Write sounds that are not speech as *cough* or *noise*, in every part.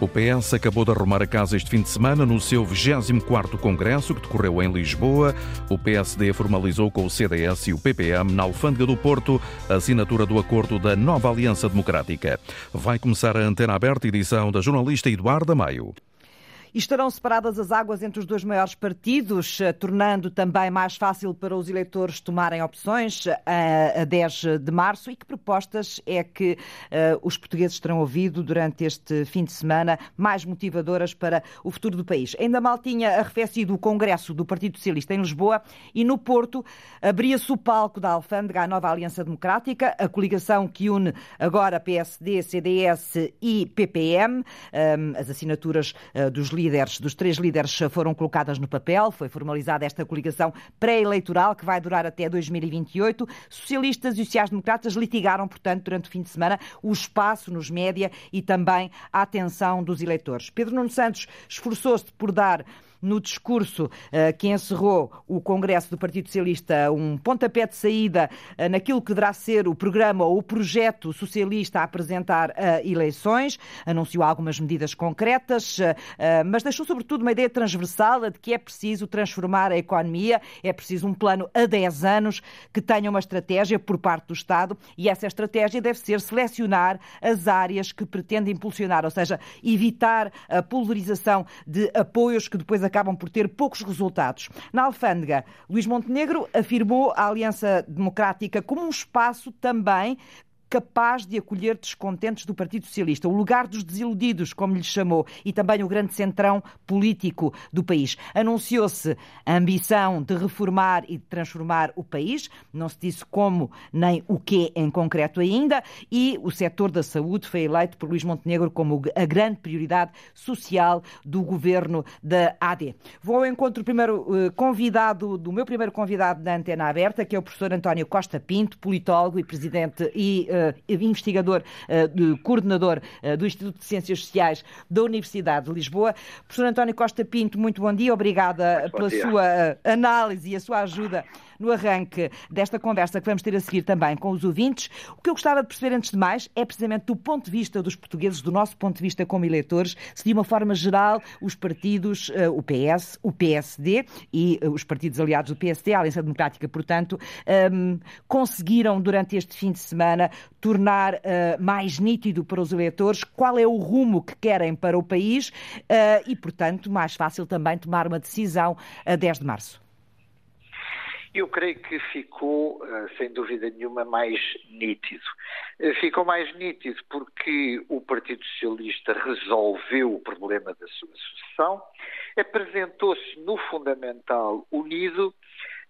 O PS acabou de arrumar a casa este fim de semana no seu 24º Congresso, que decorreu em Lisboa. O PSD formalizou com o CDS e o PPM, na Alfândega do Porto, a assinatura do acordo da nova Aliança Democrática. Vai começar a antena aberta, edição da jornalista Eduarda Maio. E estarão separadas as águas entre os dois maiores partidos, eh, tornando também mais fácil para os eleitores tomarem opções eh, a 10 de março. E que propostas é que uh, os portugueses terão ouvido durante este fim de semana mais motivadoras para o futuro do país? Ainda mal tinha arrefecido o Congresso do Partido Socialista em Lisboa e no Porto abria-se o palco da Alfândega à nova Aliança Democrática, a coligação que une agora PSD, CDS e PPM, as assinaturas dos líderes líderes, dos três líderes foram colocadas no papel. Foi formalizada esta coligação pré-eleitoral que vai durar até 2028. Socialistas e sociais-democratas litigaram, portanto, durante o fim de semana, o espaço nos média e também a atenção dos eleitores. Pedro Nuno Santos esforçou-se por dar no discurso uh, que encerrou o Congresso do Partido Socialista um pontapé de saída uh, naquilo que deverá ser o programa ou o projeto socialista a apresentar uh, eleições. Anunciou algumas medidas concretas, mas deixou sobretudo uma ideia transversal de que é preciso transformar a economia, é preciso um plano a 10 anos que tenha uma estratégia por parte do Estado e essa estratégia deve ser selecionar as áreas que pretende impulsionar, ou seja, evitar a pulverização de apoios que depois acabam por ter poucos resultados. Na Alfândega, Luís Montenegro afirmou a Aliança Democrática como um espaço também capaz de acolher descontentes do Partido Socialista, o lugar dos desiludidos, como lhe chamou, e também o grande centrão político do país. Anunciou-se a ambição de reformar e de transformar o país, não se disse como nem o que em concreto ainda, e o setor da saúde foi eleito por Luís Montenegro como a grande prioridade social do governo da AD. Vou ao encontro primeiro eh, convidado, do meu primeiro convidado da Antena Aberta, que é o professor António Costa Pinto, politólogo e presidente e uh, investigador, uh, coordenador uh, do Instituto de Ciências Sociais da Universidade de Lisboa. Professor António Costa Pinto, muito bom dia, obrigada muito pela dia. sua análise e a sua ajuda no arranque desta conversa que vamos ter a seguir também com os ouvintes. O que eu gostava de perceber, antes de mais, é precisamente do ponto de vista dos portugueses, do nosso ponto de vista como eleitores, se de uma forma geral os partidos, eh, o PS, o PSD e eh, os partidos aliados do PSD, a Aliança Democrática, portanto, ehm, conseguiram durante este fim de semana tornar eh, mais nítido para os eleitores qual é o rumo que querem para o país e, portanto, mais fácil também tomar uma decisão a 10 de março. Eu creio que ficou, eh, sem dúvida nenhuma, mais nítido. Eh, ficou mais nítido porque o Partido Socialista resolveu o problema da sua sucessão, apresentou-se no fundamental unido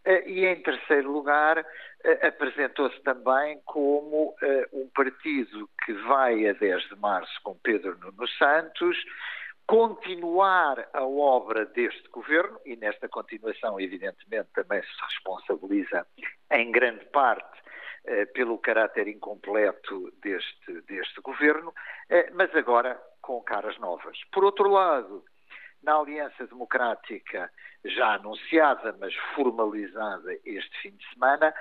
eh, e, em terceiro lugar, apresentou-se também como um partido que vai a 10 de março com Pedro Nuno Santos continuar a obra deste governo, e nesta continuação, evidentemente, também se responsabiliza em grande parte eh, pelo caráter incompleto deste, deste governo, eh, mas agora com caras novas. Por outro lado, na Aliança Democrática, já anunciada, mas formalizada este fim de semana,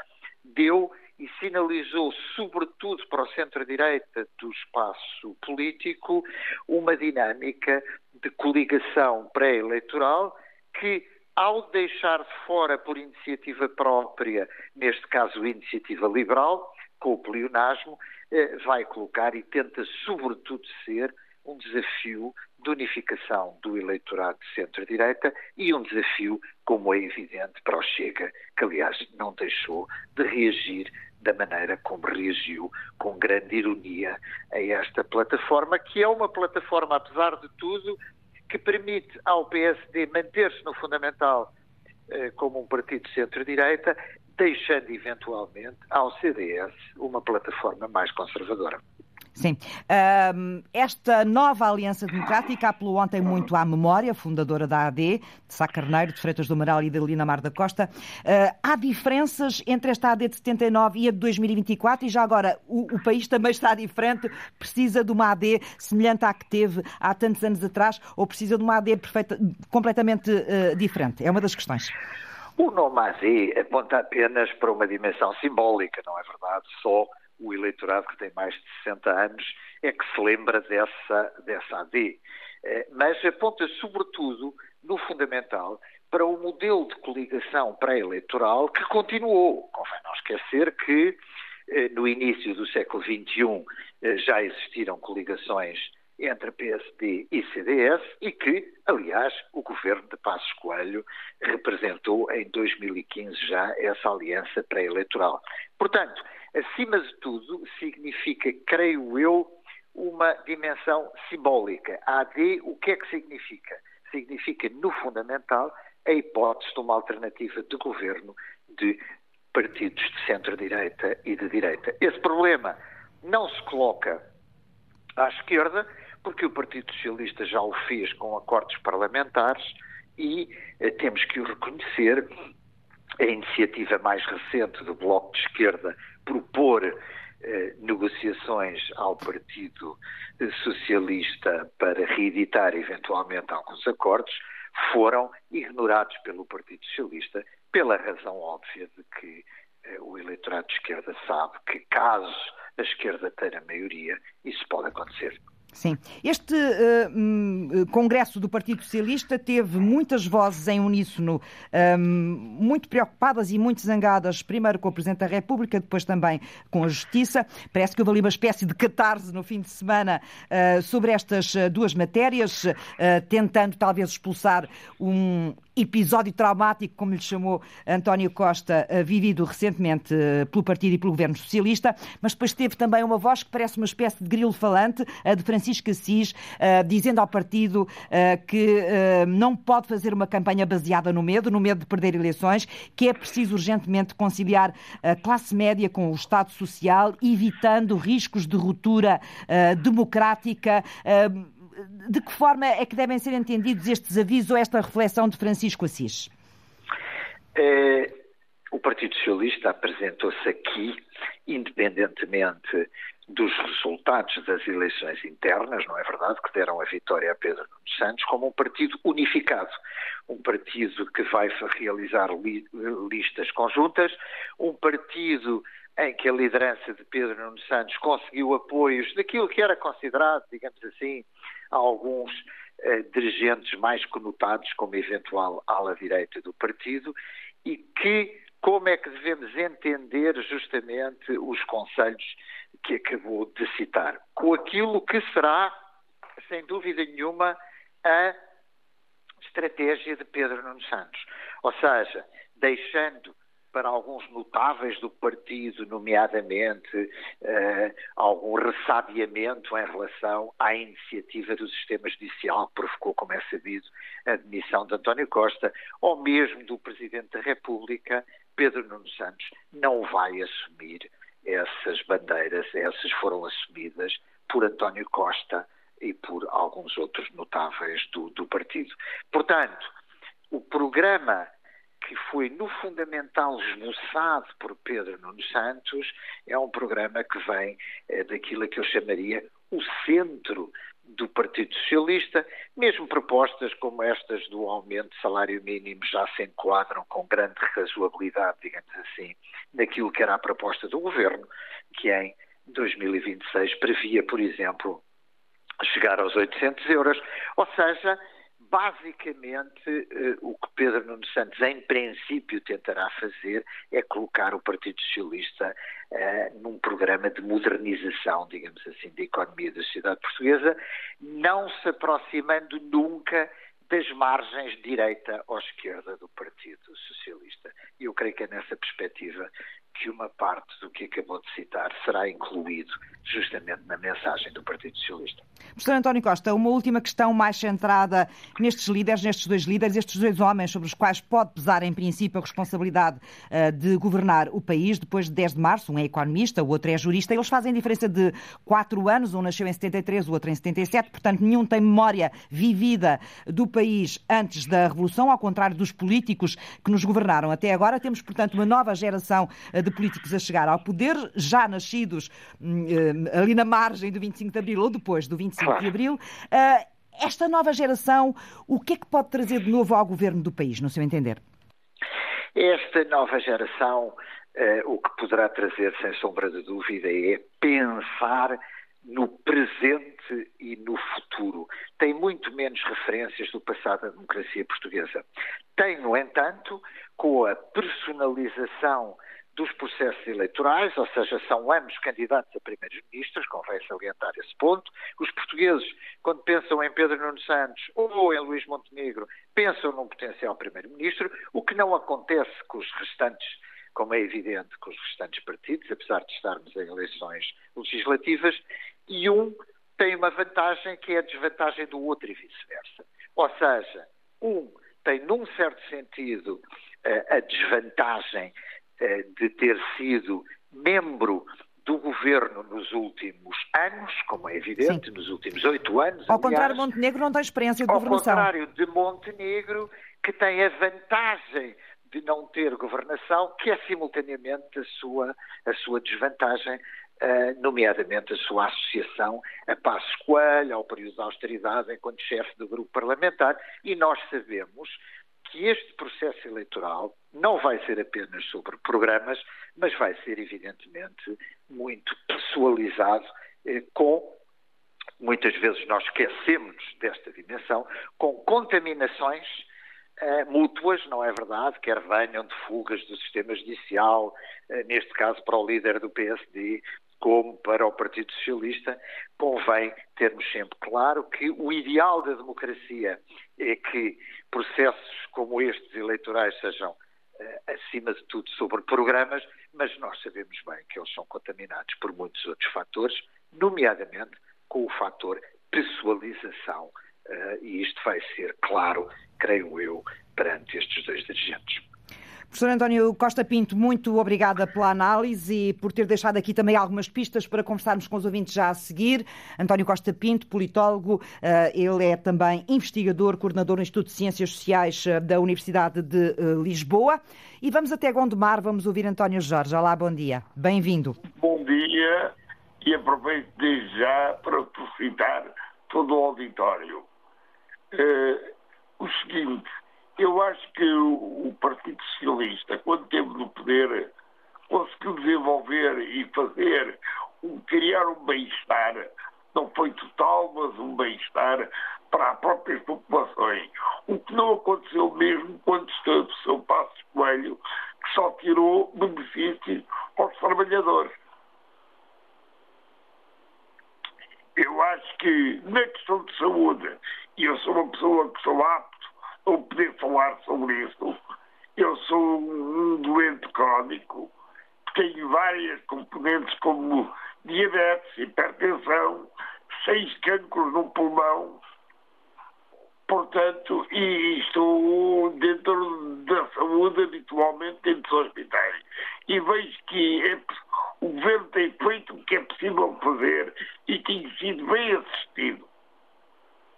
deu e sinalizou, sobretudo para o centro-direita do espaço político, uma dinâmica de coligação pré-eleitoral que, ao deixar de fora por iniciativa própria, neste caso iniciativa liberal, com o pleonasmo, eh, vai colocar e tenta, sobretudo, ser um desafio de unificação do eleitorado de centro-direita e um desafio, como é evidente, para o Chega, que aliás não deixou de reagir da maneira como reagiu, com grande ironia, a esta plataforma, que é uma plataforma, apesar de tudo, que permite ao PSD manter-se no fundamental eh, como um partido centro-direita, deixando eventualmente ao CDS uma plataforma mais conservadora. Sim. esta nova Aliança Democrática apelou ontem muito à memória, fundadora da AD, de Sá Carneiro, de Freitas do Amaral e de Lina Mar da Costa. Uh, há diferenças entre esta AD de 79 e a de 2024 e já agora o, o, país também está diferente, precisa de uma AD semelhante à que teve há tantos anos atrás ou precisa de uma AD perfeita, completamente uh, diferente? É uma das questões. O nome AD aponta apenas para uma dimensão simbólica, não é verdade? Só o eleitorado que tem mais de 60 anos é que se lembra dessa, dessa AD. Eh, mas aponta sobretudo no fundamental para o modelo de coligação pré-eleitoral que continuou. Convém não esquecer que eh, no início do século XXI eh, já existiram coligações entre PSD e CDS e que, aliás, o governo de Passos Coelho representou em 2015 já essa aliança pré-eleitoral. Portanto, acima de tudo, significa, creio eu, uma dimensão simbólica. A AD, o que é que significa? Significa, no fundamental, a hipótese de uma alternativa de governo de partidos de centro-direita e de direita. Esse problema não se coloca à esquerda, porque o Partido Socialista já o fez com acordos parlamentares e eh, temos que o reconhecer. A iniciativa mais recente do Bloco de Esquerda propor eh, negociações ao Partido Socialista para reeditar eventualmente alguns acordos foram ignorados pelo Partido Socialista pela razão óbvia de que eh, o eleitorado de esquerda sabe que caso a esquerda tenha maioria, isso pode acontecer. Sim. Este uh, Congresso do Partido Socialista teve muitas vozes em uníssono, um, muito preocupadas e muito zangadas, primeiro com o Presidente da República, depois também com a Justiça. Parece que houve ali uma espécie de catarse no fim de semana uh, sobre estas duas matérias, uh, tentando talvez expulsar um episódio traumático, como lhe chamou António Costa, vivido recentemente pelo Partido e pelo Governo Socialista, mas depois teve também uma voz que parece uma espécie de grilo falante, a de Francisco Assis, uh, dizendo ao partido que não pode fazer uma campanha baseada no medo, no medo de perder eleições, que é preciso urgentemente conciliar a classe média com o Estado Social, evitando riscos de ruptura democrática. De que forma é que devem ser entendidos estes avisos ou esta reflexão de Francisco Assis? É, o Partido Socialista apresentou-se aqui, independentemente dos resultados das eleições internas, não é verdade, que deram a vitória a Pedro Nuno Santos, como um partido unificado, um partido que vai realizar li listas conjuntas, um partido em que a liderança de Pedro Nuno Santos conseguiu apoios daquilo que era considerado, digamos assim, a alguns eh, dirigentes mais conotados como eventual ala direita do partido e que como é que devemos entender justamente os conselhos que acabou de citar, com aquilo que será, sem dúvida nenhuma, a estratégia de Pedro Nuno Santos. Ou seja, deixando para alguns notáveis do partido, nomeadamente eh, algum ressabiamento em relação à iniciativa do sistema judicial que provocou, como é sabido, a demissão de António Costa, ou mesmo do Presidente da República, Pedro Nuno Santos não vai assumir essas bandeiras, essas foram assumidas por António Costa e por alguns outros notáveis do, do partido. Portanto, o programa que foi no fundamental esboçado por Pedro Nuno Santos é um programa que vem é, daquilo que eu chamaria o centro do Partido Socialista, mesmo propostas como estas do aumento de salário mínimo já se enquadram com grande razoabilidade, digamos assim, naquilo que era a proposta do governo, que em 2026 previa, por exemplo, chegar aos 800 euros, ou seja, basicamente, eh, o que Pedro Nuno Santos, em princípio, tentará fazer é colocar o Partido Socialista eh, num programa de modernização, digamos assim, da economia da sociedade portuguesa, não se aproximando nunca das margens direita ou esquerda do Partido Socialista. E eu creio que é nessa perspectiva que uma parte do que acabou de citar será incluído justamente na mensagem do Partido Socialista. Professor António Costa, uma última questão mais centrada nestes líderes, nestes dois líderes, estes dois homens sobre os quais pode pesar, em princípio, a responsabilidade uh, de governar o país depois de 10 de março. Um é economista, o outro é jurista. Eles fazem diferença de 4 anos, um nasceu em 73, o outro em 77, portanto, nenhum tem memória vivida do país antes da Revolução, ao contrário dos políticos que nos governaram até agora. Temos, portanto, uma nova geração uh, de políticos a chegar ao poder, já nascidos hum, eh, ali na margem do 25 de Abril ou depois do 25 claro. de Abril. Eh, esta nova geração, o que é que pode trazer de novo ao governo do país, no seu entender? Esta nova geração, uh, o que poderá trazer, sem sombra de dúvida, é pensar no presente e no futuro. Tem muito menos referências do passado da democracia portuguesa. Tem, no entanto, com a personalização dos processos eleitorais, ou seja, são ambos candidatos a primeiros ministros, convém salientar esse ponto. Os portugueses, quando pensam em Pedro Nuno Santos ou em Luís Montenegro, pensam num potencial primeiro-ministro, o que não acontece com os restantes, como é evidente, com os restantes partidos, apesar de estarmos em eleições legislativas, e um tem uma vantagem que é a desvantagem do outro e vice-versa. Ou seja, um tem, num certo sentido, eh, a desvantagem de ter sido membro do governo nos últimos anos, como é evidente, Sim. nos últimos oito anos. Ao aliás, contrário, Montenegro não tem experiência de governação. Ao contrário de Montenegro, que tem a vantagem de não ter governação, que é simultaneamente a sua, a sua desvantagem, uh, nomeadamente a sua associação a Passos Coelho, ao período da austeridade, enquanto chefe do grupo parlamentar, e nós sabemos que este processo eleitoral não vai ser apenas sobre programas, mas vai ser, evidentemente, muito pessoalizado, eh, com, muitas vezes nós esquecemos desta dimensão, com contaminações eh, mútuas, não é verdade? Quer venham de fugas do sistema judicial, eh, neste caso para o líder do PSD, como para o Partido Socialista, convém termos sempre claro que o ideal da democracia é que processos como estes eleitorais sejam, uh, acima de tudo, sobre programas, mas nós sabemos bem que eles são contaminados por muitos outros fatores, nomeadamente com o fator pessoalização. Uh, e isto vai ser claro, creio eu, perante estes dois dirigentes. Professor António Costa Pinto, muito obrigada pela análise e por ter deixado aqui também algumas pistas para conversarmos com os ouvintes já a seguir. António Costa Pinto, politólogo, eh, ele é também investigador, coordenador do Instituto de Ciências Sociais eh, da Universidade de eh, Lisboa. E vamos até Gondomar, vamos ouvir António Jorge. Olá, bom dia. Bem-vindo. Bom dia e aproveito desde já para felicitar todo o auditório. Uh, o seguinte, eu acho que o Partido Socialista, quando teve no poder, conseguiu desenvolver e fazer, criar um bem-estar, não foi total, mas um bem-estar para as próprias populações. O que não aconteceu mesmo quando esteve o seu Passo Coelho, que só tirou benefícios aos trabalhadores. Eu acho que na questão de saúde, e eu sou uma pessoa que sou apto ou poder falar sobre isso. Eu sou um doente crónico, tenho várias componentes como diabetes, hipertensão, seis cancros no pulmão, portanto, e estou dentro da saúde habitualmente dentro dos hospitais. E vejo que é, o governo tem feito o que é possível fazer e tem sido bem assistido.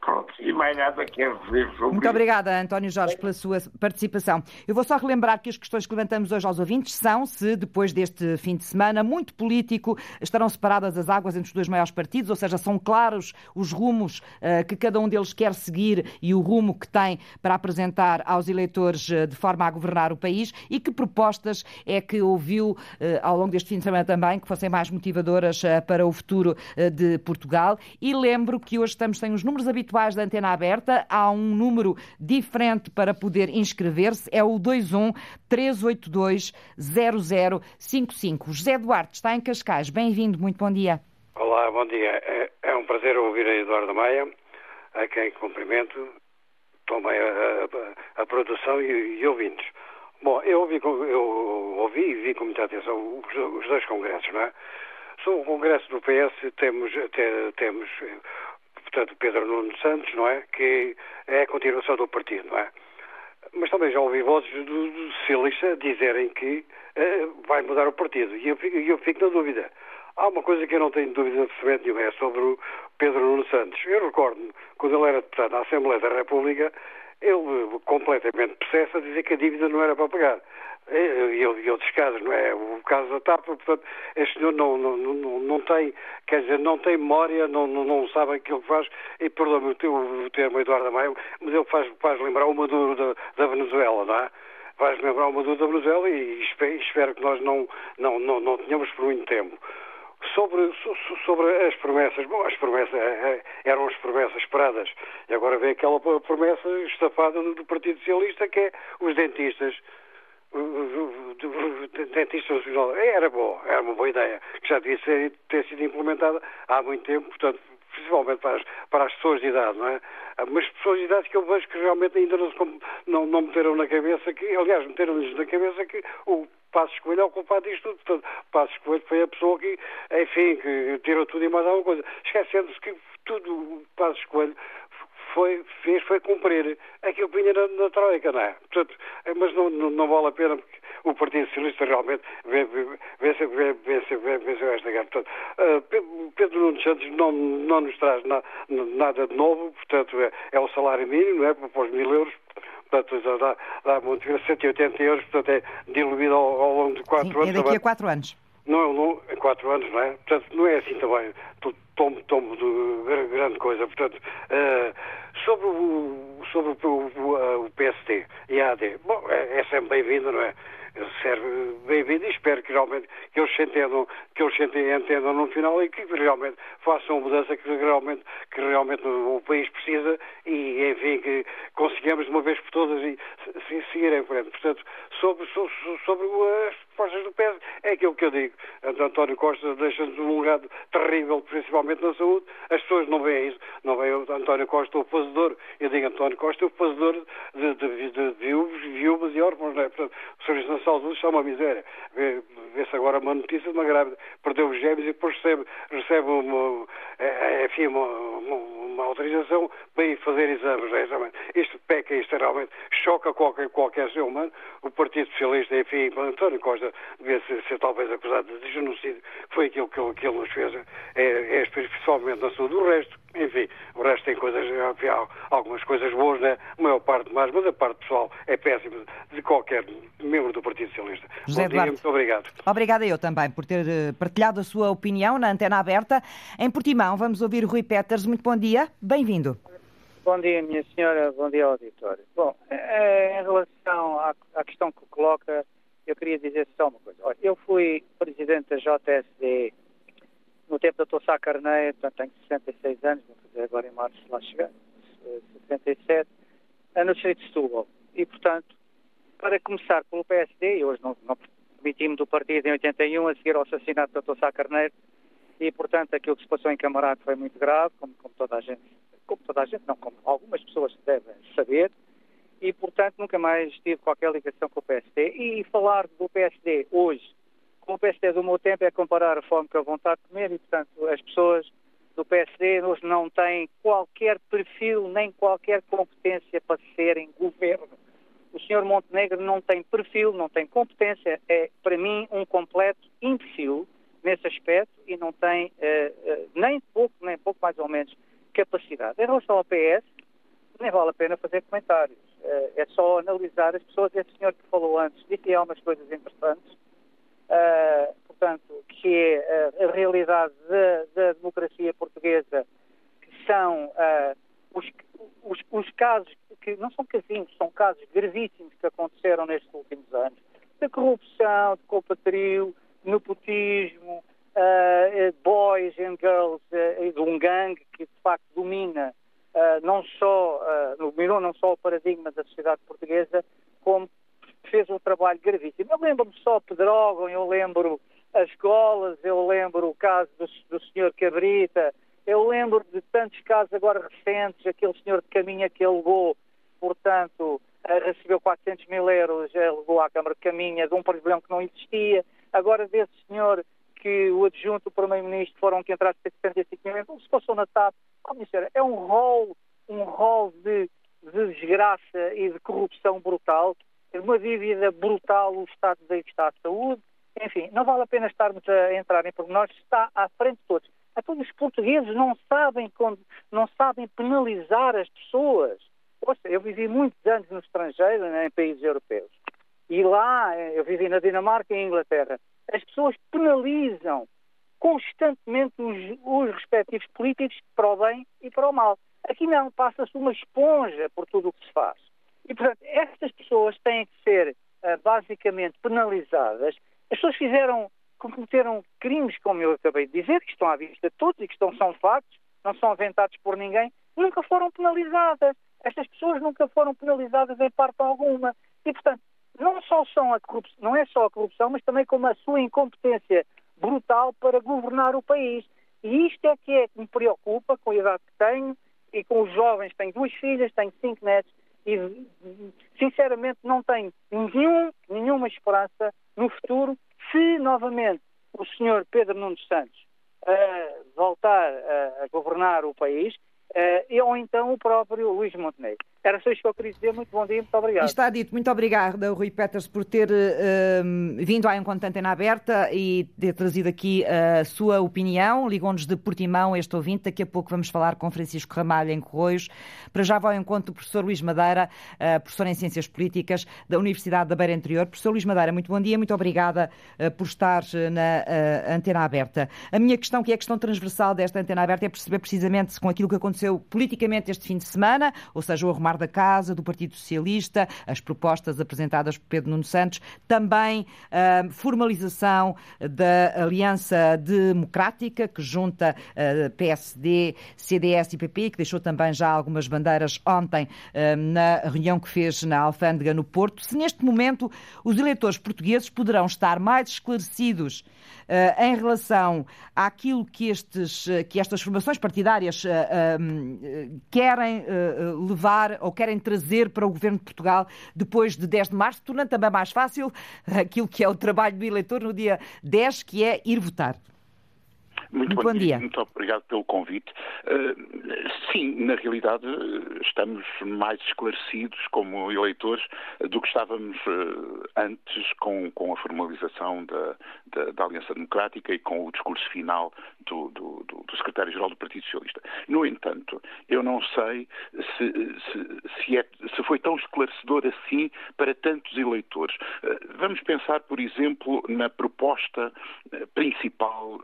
Pronto, e mais nada quero dizer sobre Muito obrigada, António Jorge, pela sua participação. Eu vou só relembrar que as questões que levantamos hoje aos ouvintes são se, depois deste fim de semana muito político, estarão separadas as águas entre os dois maiores partidos, ou seja, são claros os rumos uh, que cada um deles quer seguir e o rumo que tem para apresentar aos eleitores uh, de forma a governar o país e que propostas é que ouviu uh, ao longo deste fim de semana também que fossem mais motivadoras para o futuro de Portugal. E lembro que hoje estamos sem os números habituais habituais da antena aberta, há um número diferente para poder inscrever-se, é o 21 382 0055. José Duarte está em Cascais, bem-vindo, muito bom dia. Olá, bom dia. É, é um prazer ouvir a Eduardo Maia, a quem cumprimento, também a, a, a produção e, e ouvintes. Bom, eu ouvi, eu ouvi e vi com muita atenção os, os dois congressos, não é? Sobre o congresso do PS temos, te, temos portanto, Pedro Nuno Santos, não é? Que é a continuação do partido, não é? Mas também já ouvi vozes do, do socialista dizerem que uh, vai mudar o partido. E eu, fico, eu fico na dúvida. Há uma coisa que eu não tenho dúvida absolutamente nenhuma, é sobre o Pedro Nuno Santos. Eu recordo-me, quando ele era deputado na Assembleia da República, ele completamente processo a dizer que a dívida não era para pagar. E, e, e outros casos, não é? O caso da TAP, portanto, este senhor não, não, não, não tem, quer dizer, não tem memória, não, não, não sabe aquilo que faz, e perdoa-me o termo Eduardo Maio, mas ele faz, faz lembrar o Maduro da, da Venezuela, não é? Faz lembrar o Maduro da Venezuela e espero, espero que nós não, não, não, não tenhamos por muito tempo. sobre, sobre as promessas, bom, as promessas eh, eram as promessas esperadas. E agora vem aquela promessa estafada do Partido Socialista que é os dentistas dentistas era bom, era uma boa ideia, que já devia ser, ter sido implementada há muito tempo, portanto, principalmente para as, para as pessoas de idade, não é? Mas pessoas de idade que eu vejo que realmente ainda não, não, não meteram na cabeça que, aliás, meteram-lhes na cabeça que o Passos Coelho é o culpado disto tudo. Portanto, Passos Coelho foi a pessoa que, enfim, que tirou tudo e mais alguma coisa. Esquecendo-se que tudo o Passos Coelho foi, fez foi cumprir aquilo que vinha na, na Troika, não é? Portanto, mas não, não, não vale a pena porque o Partido Socialista realmente venceu esta guerra. Portanto, uh, Pedro Nunes Santos não, não nos traz na, nada de novo, portanto, é, é, o salário mínimo, não é? Para os mil euros, portanto, dá, dá muito, 180 euros, portanto, é diluído ao, ao longo de quatro Sim, anos. É daqui a quatro anos. Não, não, em quatro anos, não é? Portanto, não é assim também tomo, tomo de grande coisa. Portanto, uh, sobre o, sobre o, o, o PST e a AD, bom, é, é sempre bem-vindo, não é? serve bem-vindo e espero que realmente que eles se entendam, que eles se entendam no final e que realmente façam a mudança que realmente, que realmente o país precisa e, enfim, que consigamos de uma vez por todas e, seguir em frente. Portanto, sobre, sobre, sobre as propostas do PS, é aquilo que eu digo. António Costa deixa-nos um legado terrível, principalmente na saúde. As pessoas não veem isso. Não veem António Costa o fazedor. Eu digo António Costa o fazedor de, de, de, viúvos, viúvas e órfãos. Não é? Portanto, o Serviço de Saúde está uma miséria. Vê-se agora uma notícia de uma grávida. Perdeu os gêmeos e depois recebe, recebe uma, é, é, enfim, uma, uma, uma autorização para ir fazer exames. É? Isto peca, isto realmente choca qualquer, qualquer ser humano. O Partido Socialista, enfim, António Costa devia ser, ser talvez acusado de genocídio. Foi aquilo que ele, que ele nos fez, é, é principalmente na saúde. O resto, enfim, o resto tem coisas, há algumas coisas boas, né? a maior parte mais, mas a parte pessoal é péssima de qualquer membro do Partido Socialista. José Bom dia, muito obrigado. Obrigada eu também por ter eh, partilhado a sua opinião na antena aberta. Em Portimão, vamos ouvir Rui Peters. Muito bom dia, bem-vindo. Bom dia, minha senhora, bom dia ao auditório. Bom, eh, em relação à questão que coloca, eu queria dizer só uma coisa. Olha, eu fui presidente da JSD no tempo da Tossá Carneiro, portanto tenho 66 anos, vou fazer agora em março lá chegar, 67, no Distrito de Setúbal. E, portanto, para começar pelo PSD, e hoje não, não permitimos do partido em 81 a seguir ao assassinato da Tossá Carneiro, e, portanto, aquilo que se passou em Camarado foi muito grave, como, como toda a gente, como toda a gente, não, como algumas pessoas devem saber, e, portanto, nunca mais tive qualquer ligação com o PSD. E falar do PSD hoje com o PSD do meu tempo é comparar a fome com a vontade de comer e, portanto, as pessoas do PSD hoje não têm qualquer perfil nem qualquer competência para serem governo. O senhor Montenegro não tem perfil, não tem competência, é, para mim, um completo imbecil nesse aspecto e não tem uh, uh, nem pouco, nem pouco mais ou menos capacidade. Em relação ao PS, nem vale a pena fazer comentários. Uh, é só analisar as pessoas. Esse senhor que falou antes disse algumas coisas interessantes, uh, portanto, que é a realidade da, da, democracia portuguesa, que são os, os, os, casos que não são casinhos, são casos gravíssimos que aconteceram nestes últimos anos, de corrupção, de compatrio, nepotismo, boys and girls, de um gangue que de facto domina não só, dominou não só o paradigma da sociedade portuguesa, como fez um trabalho gravíssimo. Eu lembro-me só Pedrógão, eu lembro as escolas, eu lembro o caso do, do senhor Cabrita, eu lembro de tantos casos agora recentes, aquele senhor de caminha que alegou, portanto, recebeu 400 mil euros, alegou à Câmara de Caminha de um problema que não existia. Agora, desse senhor que o adjunto do Primeiro-Ministro foram que entraram 75 mil euros, se fosse na TAP, é um rol, um rol de, de desgraça e de corrupção brutal, uma dívida brutal, o Estado daí está à saúde, enfim, não vale a pena estarmos a entrar em pormenores, está à frente de todos. A todos os portugueses não sabem, não sabem penalizar as pessoas. Ouça, eu vivi muitos anos no estrangeiro, né, em países europeus. E lá, eu vivi na Dinamarca e Inglaterra. As pessoas penalizam constantemente os, os respectivos políticos para o bem e para o mal. Aqui não, passa-se uma esponja por tudo o que se faz. E, portanto, estas pessoas têm que ser uh, basicamente penalizadas. As pessoas fizeram cometeram crimes, como eu acabei de dizer, que estão à vista de todos e que estão, são factos, não são inventados por ninguém, nunca foram penalizadas. Estas pessoas nunca foram penalizadas em parte alguma. E, portanto, não só são a corrupção, não é só a corrupção, mas também como a sua incompetência brutal para governar o país. E isto é que é que me preocupa com a idade que tenho e com os jovens. Tenho duas filhas, tenho cinco netos e, sinceramente, não tenho nenhum, nenhuma esperança no futuro se novamente o senhor Pedro Nunes Santos uh, voltar a, a governar o país uh, ou então o próprio Luís Montenegro. Era só isto que eu queria dizer. Muito bom dia, muito obrigado. Está dito. Muito obrigada, Rui Peters, por ter uh, vindo à Encontro Antena Aberta e ter trazido aqui a sua opinião. Ligou-nos de Portimão este ouvinte. Daqui a pouco vamos falar com Francisco Ramalho em Corroios. Para já vou ao encontro do professor Luís Madeira, uh, professor em Ciências Políticas da Universidade da Beira Interior. Professor Luís Madeira, muito bom dia. Muito obrigada uh, por estar na Antena Aberta. A minha questão, que é a questão transversal desta Antena Aberta, é perceber precisamente com aquilo que aconteceu politicamente este fim de semana, ou seja, o arrumar da Casa, do Partido Socialista, as propostas apresentadas por Pedro Nuno Santos, também a formalização da Aliança Democrática, que junta PSD, CDS e PP, que deixou também já algumas bandeiras ontem na reunião que fez na Alfândega no Porto. Se neste momento os eleitores portugueses poderão estar mais esclarecidos uh, em relação àquilo que, estes, que estas formações partidárias uh, uh, querem levar ou querem trazer para o governo de Portugal depois de 10 de março, tornando também mais fácil aquilo que é o trabalho do eleitor no dia 10, que é ir votar. Muito, bom, bom dia. Muito obrigado pelo convite. Uh, sim, na realidade estamos mais esclarecidos como eleitores do que estávamos uh, antes com, com a formalização da, da, da, Aliança Democrática e com o discurso final do, do, do, do secretário-geral do Partido Socialista. No entanto, eu não sei se, se, se, é, se foi tão esclarecedor assim para tantos eleitores. Uh, vamos pensar, por exemplo, na proposta principal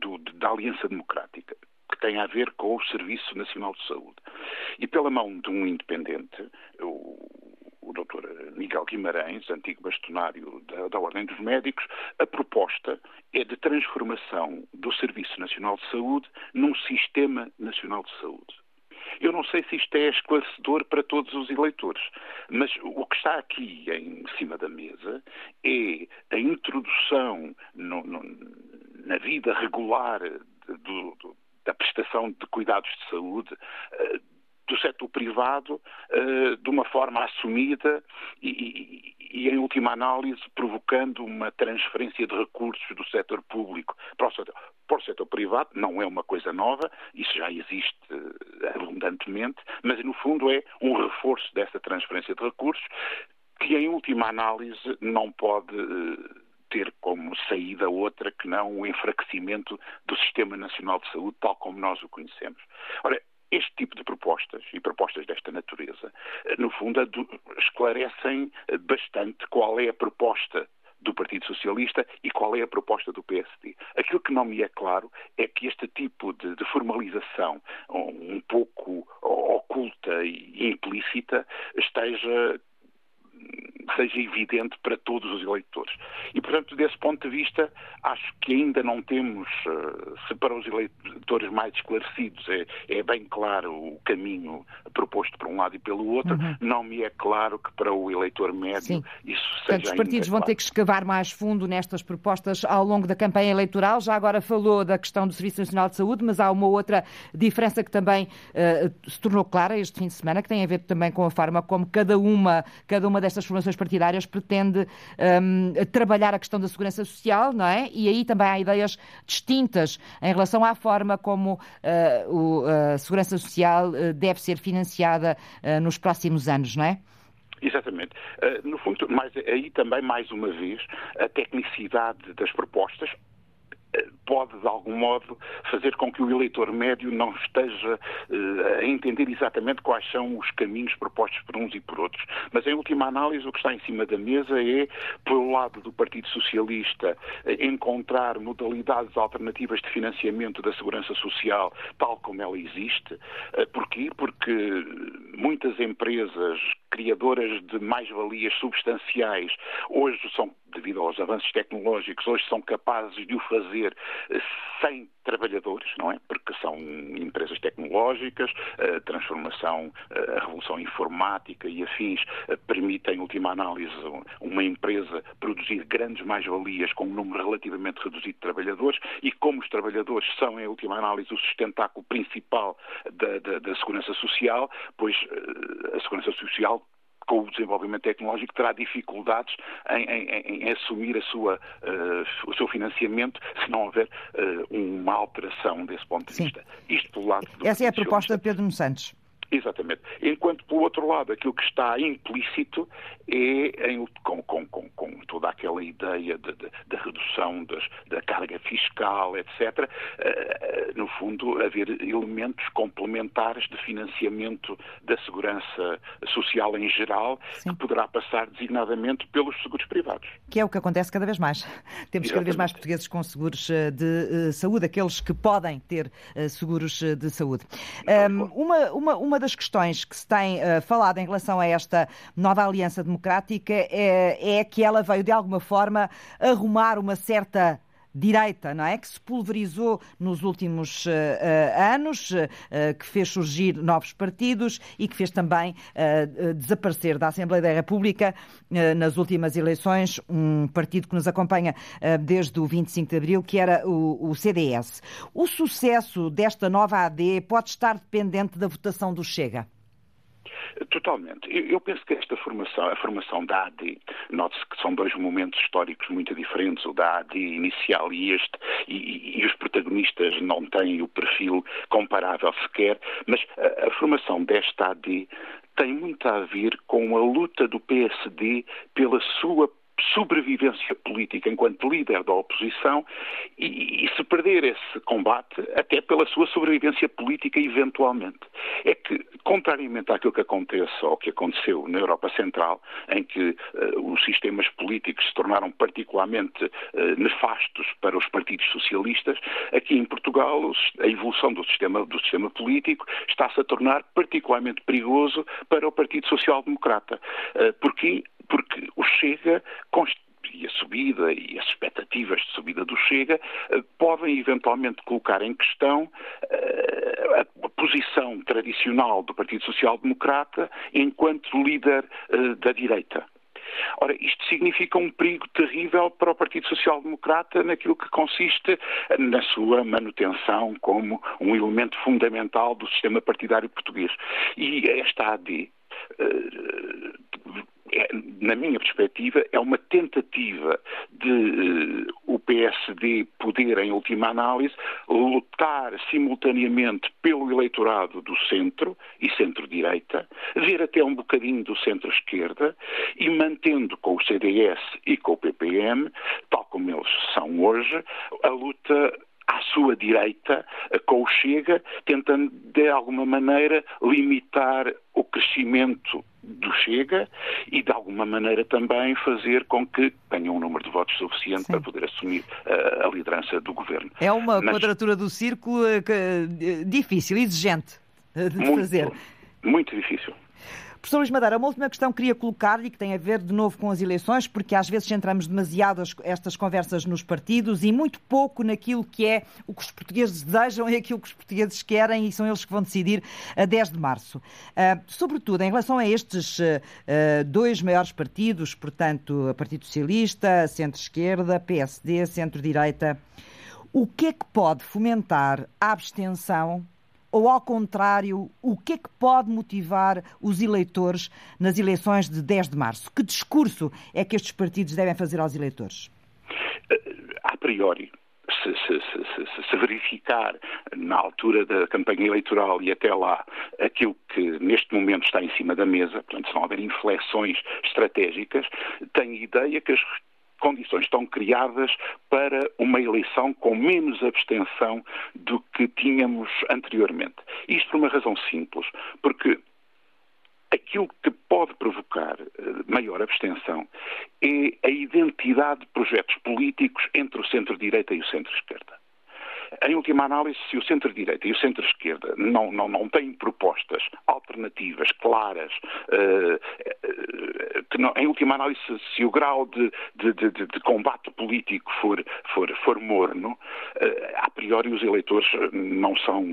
do, da Aliança Democrática, que tem a ver com o Serviço Nacional de Saúde. E pela mão de um independente, o, o Dr. Miguel Guimarães, antigo bastonário da, da, Ordem dos Médicos, a proposta é de transformação do Serviço Nacional de Saúde num Sistema Nacional de Saúde. Eu não sei se isto é esclarecedor para todos os eleitores, mas o que está aqui em cima da mesa é a introdução no, no, na vida regular do, do, da prestação de cuidados de saúde uh, do setor privado uh, de uma forma assumida e, e, em última análise, provocando uma transferência de recursos do setor público para o setor, para o setor privado. Não é uma coisa nova, isso já existe uh, abundantemente, mas no fundo é um reforço dessa transferência de recursos que, em última análise, não pode ter como saída outra que não o enfraquecimento do Sistema Nacional de Saúde, tal como nós o conhecemos. Ora, este tipo de propostas e propostas desta natureza, no fundo, esclarecem bastante qual é a proposta do Partido Socialista e qual é a proposta do PSD. Aquilo que não me é claro é que este tipo de, de formalização um pouco oculta e implícita esteja seja evidente para todos os eleitores. E, portanto, desse ponto de vista, acho que ainda não temos, eh, se para os eleitores mais esclarecidos é, é bem claro o caminho proposto por um lado e pelo outro, uhum. não me é claro que para o eleitor médio Sim. isso seja Portanto, os partidos vão claro. ter que escavar mais fundo nestas propostas ao longo da campanha eleitoral. Já agora falou da questão do Serviço Nacional de Saúde, mas há uma outra diferença que também uh, se tornou clara este fim de semana, que tem a ver também com a forma como cada uma, cada uma destas formações partidárias pretende um, trabalhar a questão da segurança social, não é? E aí também há ideias distintas em relação à forma como uh, a segurança social uh, deve ser financiada uh, nos próximos anos, não é? Exatamente. Uh, no fundo, mas aí também, mais uma vez, a tecnicidade das propostas, pode, de algum modo, fazer com que o eleitor médio não esteja uh, a entender exatamente quais são os caminhos propostos por uns e por outros. Mas, em última análise, o que está em cima da mesa é, pelo lado do Partido Socialista, encontrar modalidades alternativas de financiamento da segurança social tal como ela existe. Uh, porquê? Porque muitas empresas criadoras de mais-valias substanciais, hoje são, devido aos avanços tecnológicos, hoje são capazes de o fazer eh, sem trabalhadores, não é? Porque são empresas tecnológicas, a transformação, a revolução informática e afins permitem, em última análise, uma empresa produzir grandes mais-valias com um número relativamente reduzido de trabalhadores e como os trabalhadores são, em última análise, o sustentáculo principal da, da, da segurança social, pois a segurança social com o desenvolvimento tecnológico terá dificuldades em, em, em assumir sua, uh, o seu financiamento se não houver uh, uma alteração desse ponto de Sim. vista. Isto pelo lado do Essa é a proposta de Pedro Santos. Exatamente. Enquanto, pelo outro lado, aquilo que está implícito é, em, com, com, com, com, toda aquela ideia da redução das, da carga fiscal, etc., uh, eh, no fundo, haver elementos complementares de financiamento da segurança social em geral, Sim. que poderá passar designadamente pelos seguros privados. Que é o que acontece cada vez mais. *laughs* Temos Exatamente. cada vez mais portugueses com seguros eh, de saúde, aqueles que podem ter seguros de saúde. Um, uma, uma, uma uma das questões que se tem uh, falado em relação a esta nova aliança democrática é, é que ela veio, de alguma forma, arrumar uma certa direita, não é? Que se pulverizou nos últimos uh, uh, anos, uh, que fez surgir novos partidos e que fez também desaparecer da Assembleia da República nas últimas eleições um partido que nos acompanha desde o 25 de Abril, que era o, o CDS. O sucesso desta nova AD pode estar dependente da votação do Chega? Totalmente. Eu penso que esta formação, a formação da AD, note-se que são dois momentos históricos muito diferentes, o da AD inicial e este, e, e, os protagonistas não têm o perfil comparável sequer, mas a, a formação desta AD tem muito a ver com a luta do PSD pela sua sobrevivência política enquanto líder da oposição e, e, se perder esse combate, até pela sua sobrevivência política eventualmente. É que, contrariamente àquilo que acontece ou que aconteceu na Europa Central, em que uh, os sistemas políticos se tornaram particularmente uh, nefastos para os partidos socialistas, aqui em Portugal a evolução do sistema, do sistema político está-se a tornar particularmente perigoso para o Partido Social Democrata. Uh, porque porque o Chega e a subida e as expectativas de subida do Chega eh, podem eventualmente colocar em questão eh, a posição tradicional do Partido Social Democrata enquanto líder eh, da direita. Ora, isto significa um perigo terrível para o Partido Social Democrata naquilo que consiste na sua manutenção como um elemento fundamental do sistema partidário português. E esta AD é, na minha perspectiva, é uma tentativa de uh, o PSD poder, em última análise, lutar simultaneamente pelo eleitorado do centro e centro-direita, ver até um bocadinho do centro-esquerda e mantendo com o CDS e com o PPM, tal como eles são hoje, a luta à sua direita com o Chega, tentando de alguma maneira limitar o crescimento do Chega e, de alguma maneira, também fazer com que tenha um número de votos suficiente Sim. para poder assumir uh, a liderança do governo. É uma Mas, quadratura do círculo uh, difícil, exigente de muito, fazer. Muito difícil. Professor Luís Madeira, uma última questão que queria colocar e que tem a ver de novo com as eleições, porque às vezes centramos demasiado estas conversas nos partidos e muito pouco naquilo que é o que os portugueses desejam e aquilo que os portugueses querem e são eles que vão decidir a 10 de março. Uh, sobretudo em relação a estes uh, dois maiores partidos, portanto, Partido Socialista, Centro-Esquerda, PSD, Centro-Direita, o que é que pode fomentar a abstenção ou, ao contrário, o que é que pode motivar os eleitores nas eleições de 10 de março? Que discurso é que estes partidos devem fazer aos eleitores? A priori, se, se, se, se, verificar na altura da campanha eleitoral e até lá aquilo que neste momento está em cima da mesa, portanto, se não houver inflexões estratégicas, tenho ideia que as condições estão criadas para uma eleição com menos abstenção do que tínhamos anteriormente. Isto por uma razão simples, porque aquilo que pode provocar eh, maior abstenção é a identidade de projetos políticos entre o centro-direita e o centro-esquerda. Em última análise, se o centro-direita e o centro-esquerda não, não, não têm propostas alternativas, claras, uh, que não, em última análise, se o grau de, de, de, de combate político for, for, for morno, uh, a priori os eleitores não são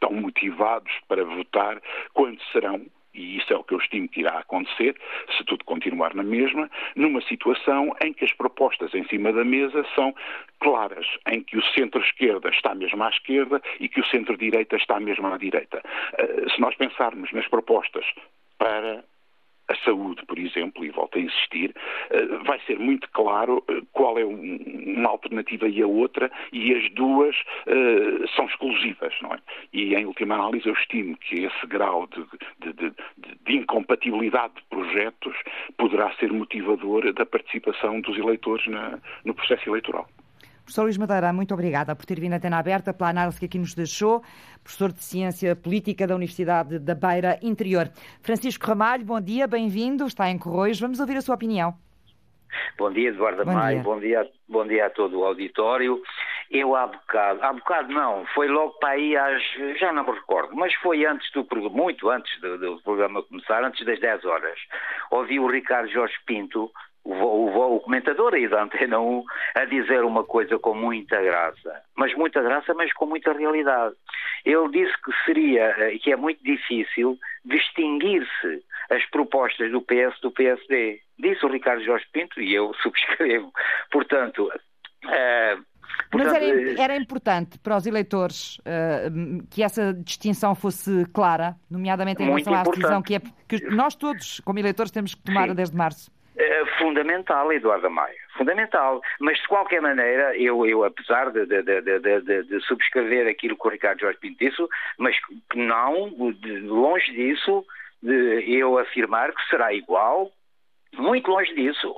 tão motivados para votar quando serão e isso é o que eu estimo que irá acontecer, se tudo continuar na mesma, numa situação em que as propostas em cima da mesa são claras, em que o centro-esquerda está mesmo à esquerda e que o centro-direita está mesmo à direita. Eh, se nós pensarmos nas propostas para a saúde, por exemplo, e volto a insistir, eh, vai ser muito claro eh, qual é uma alternativa e a outra, e as duas uh, são exclusivas, não é? E em última análise eu estimo que esse grau de, de, de, de incompatibilidade de projetos poderá ser motivador da participação dos eleitores na, no processo eleitoral. Professor Luís Madeira, muito obrigada por ter vindo à antena aberta, pela análise que aqui nos deixou. Professor de Ciência Política da Universidade da Beira Interior. Francisco Ramalho, bom dia, bem-vindo, está em Corroios. Vamos ouvir a sua opinião. Bom dia, Eduardo bom Maio, bom dia, bom dia a todo o auditório. Eu há bocado, há bocado não, foi logo para aí às, já não me recordo, mas foi antes do muito antes do, do programa começar, antes das 10 horas. Ouvi o Ricardo Jorge Pinto o, o, comentador aí da Antena 1 a dizer uma coisa com muita graça, mas muita graça, mas com muita realidade. Ele disse que seria, eh, que é muito difícil distinguir-se as propostas do PS do PSD. Disse o Ricardo Jorge Pinto e eu *laughs* subscrevo. Portanto, uh, Portanto, Mas era, era, importante para os eleitores uh, que essa distinção fosse clara, nomeadamente em relação à decisão que, é, que nós todos, como eleitores, temos que tomar Sim. desde março. É fundamental, Eduardo Maia, fundamental. Mas de qualquer maneira, eu, eu apesar de, de, de, de, subscrever aquilo que o Ricardo Jorge Pinto disse, mas não, longe disso, eu afirmar que será igual, muito longe disso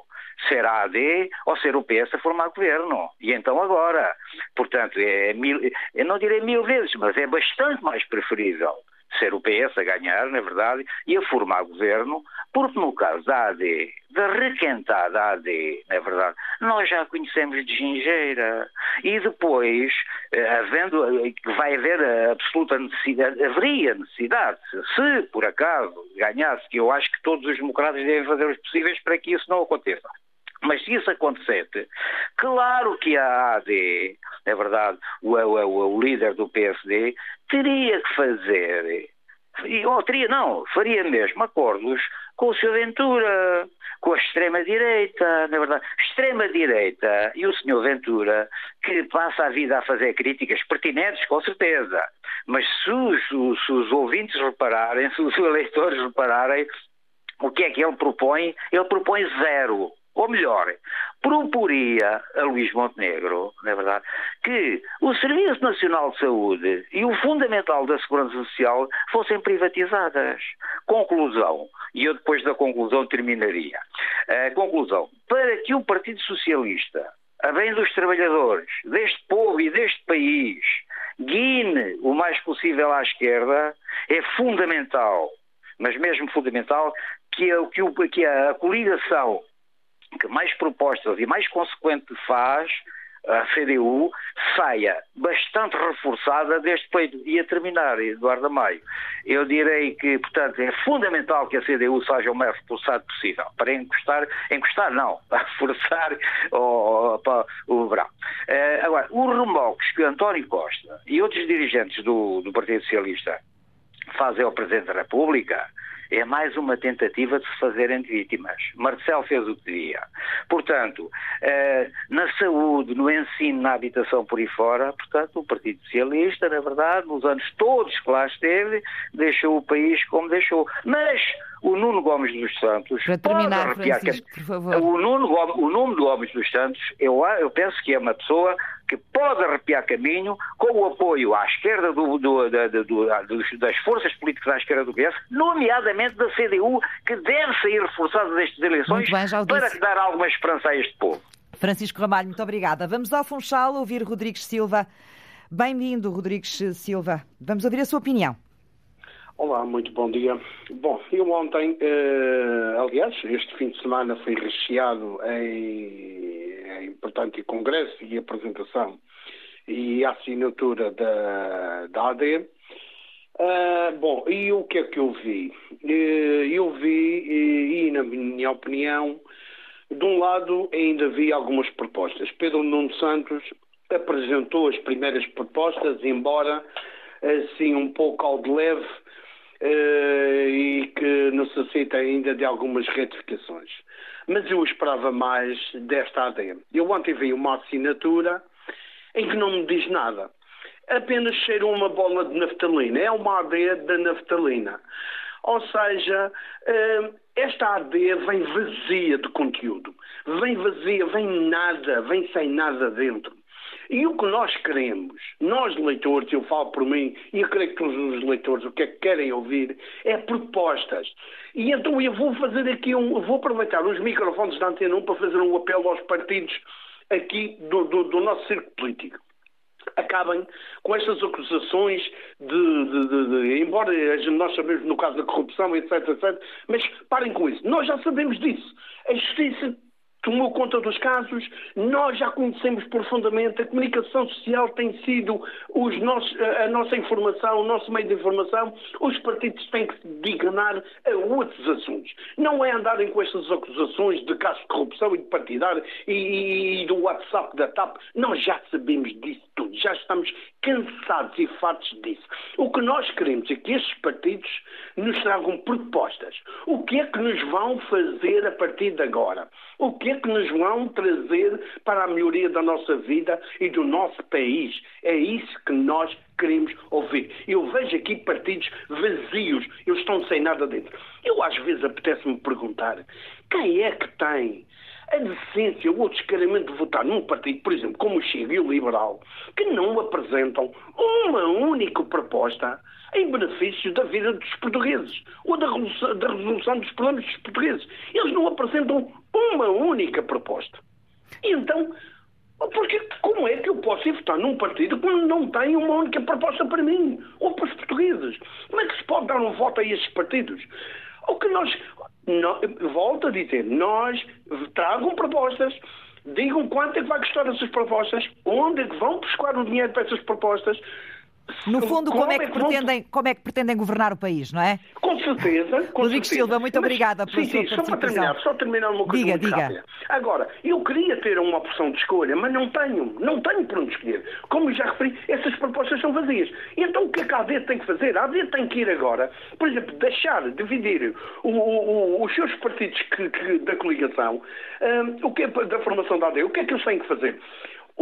ser a AD ou ser o PS a formar governo. E então agora. Portanto, é mil, eu não direi mil vezes, mas é bastante mais preferível ser o PS a ganhar, na verdade, e a formar governo, porque no caso da AD, da requentada AD, na verdade, nós já conhecemos de gingeira. E depois, eh, havendo, eh, vai haver a absoluta necessidade, haveria necessidade, se por acaso ganhasse, que eu acho que todos os democratas devem fazer os possíveis para que isso não aconteça. Mas se isso acontecesse, claro que a AD, é verdade, o, o, o líder do PSD, teria que fazer, ou teria, não, faria mesmo acordos com o Sr. Ventura, com a extrema-direita, na verdade. Extrema-direita e o Sr. Ventura, que passa a vida a fazer críticas pertinentes, com certeza. Mas se os, se os ouvintes repararem, *laughs* se os eleitores repararem, o que é que ele propõe? Ele propõe zero ou melhor, proporia a Luís Montenegro, não é verdade, que o Serviço Nacional de Saúde e o Fundamental da Segurança Social fossem privatizadas. Conclusão, e eu depois da conclusão terminaria. A conclusão, para que o Partido Socialista, a bem dos trabalhadores, deste povo e deste país, guine o mais possível à esquerda, é fundamental, mas mesmo fundamental, que a, que a coligação que mais propostas e mais consequente faz a CDU saia bastante reforçada deste peito. E a terminar, Eduardo Maio, eu direi que, portanto, é fundamental que a CDU seja o mais reforçado possível, para encostar, encostar não, *laughs* para forçar o, para o verão. Uh, agora, os remolques que António Costa e outros dirigentes do, do Partido Socialista fazem ao Presidente da República, é mais uma tentativa de se fazerem vítimas. Marcel fez o que devia. Portanto, eh, na saúde, no ensino, na habitação por aí fora, portanto, o Partido Socialista, na verdade, nos anos todos que lá esteve, deixou o país como deixou. Mas o Nuno Gomes dos Santos. Para terminar, Francisco, por favor. O, Nuno, o Nuno Gomes dos Santos, eu, eu penso que é uma pessoa que pode arrepiar caminho com o apoio à esquerda do, do, do, das forças políticas à esquerda do PS, nomeadamente da CDU, que deve sair reforçada destas eleições bem, para dar alguma esperança a este povo. Francisco Ramalho, muito obrigada. Vamos ao Funchal ouvir Rodrigues Silva. Bem-vindo, Rodrigues Silva. Vamos ouvir a sua opinião. Olá, muito bom dia. Bom, eu ontem, eh, aliás, este fim de semana foi recheado em, em importante congresso e apresentação e assinatura da, da AD. Uh, ah, bom, e o que é que eu vi? Uh, eu vi, e na minha opinião, de um lado ainda vi algumas propostas. Pedro Nuno Santos apresentou as primeiras propostas, embora assim um pouco ao de leve uh, e que necessita ainda de algumas retificações. Mas eu esperava mais desta AD. Eu ontem vi uma assinatura em que não me diz nada. Apenas cheira uma bola de naftalina. É uma AD da naftalina. Ou seja, eh, esta AD vem vazia de conteúdo. Vem vazia, vem nada, vem sem nada dentro. E o que nós queremos, nós leitores, eu falo por mim, e eu creio que todos os leitores o que é que querem ouvir, é propostas. E então eu vou fazer aqui um, vou aproveitar os microfones da Antena 1 para fazer um apelo aos partidos aqui do, do, do nosso círculo político acabem com estas acusações de, de, de, de, embora nós sabemos no caso da corrupção, etc, etc, mas parem com isso. Nós já sabemos disso. A justiça tomou conta dos casos, nós já conhecemos profundamente, a comunicação social tem sido os nossos, a nossa informação, o nosso meio de informação, os partidos têm que se dignar a outros assuntos. Não é andarem com estas acusações de casos de corrupção e de partidário e, e do WhatsApp da TAP, nós já sabemos disso tudo, já estamos cansados e fartos disso. O que nós queremos é que estes partidos nos tragam propostas. O que é que nos vão fazer a partir de agora? O que é que nos vão trazer para a melhoria da nossa vida e do nosso país? É isso que nós queremos ouvir. Eu vejo aqui partidos vazios, eles estão sem nada dentro. Eu às vezes apetece-me perguntar quem é que tem a decência ou o descaramento de votar num partido, por exemplo, como o Chega e o Liberal, que não apresentam uma única proposta em benefício da vida dos portugueses ou da resolução, da resolução dos problemas dos portugueses. Eles não apresentam uma única proposta. E então, porque, como é que eu posso ir votar num partido que não tem uma única proposta para mim ou para os portugueses? Como é que se pode dar um voto a esses partidos? O que nós, volto a dizer, nós tragam propostas, digam quanto é que vai custar essas propostas, onde é que vão buscar o dinheiro para essas propostas, no fundo, como, como é, que é que pretendem, como é que pretendem governar o país, não é? Com certeza. Com Rodrigo certeza. Silva, muito Mas, obrigada pela sim, sim. Só para terminar, só terminar uma coisa diga, diga. rápida. Agora, eu queria ter uma opção de escolha, mas não tenho. Não tenho por onde escolher. Como já referi, essas propostas são vazias. Então o que é que a AD tem que fazer? A AD tem que ir agora, por exemplo, deixar, dividir o, o, os seus partidos que, que, da coligação, um, o que é, da formação da AD, o que é que eles têm que fazer?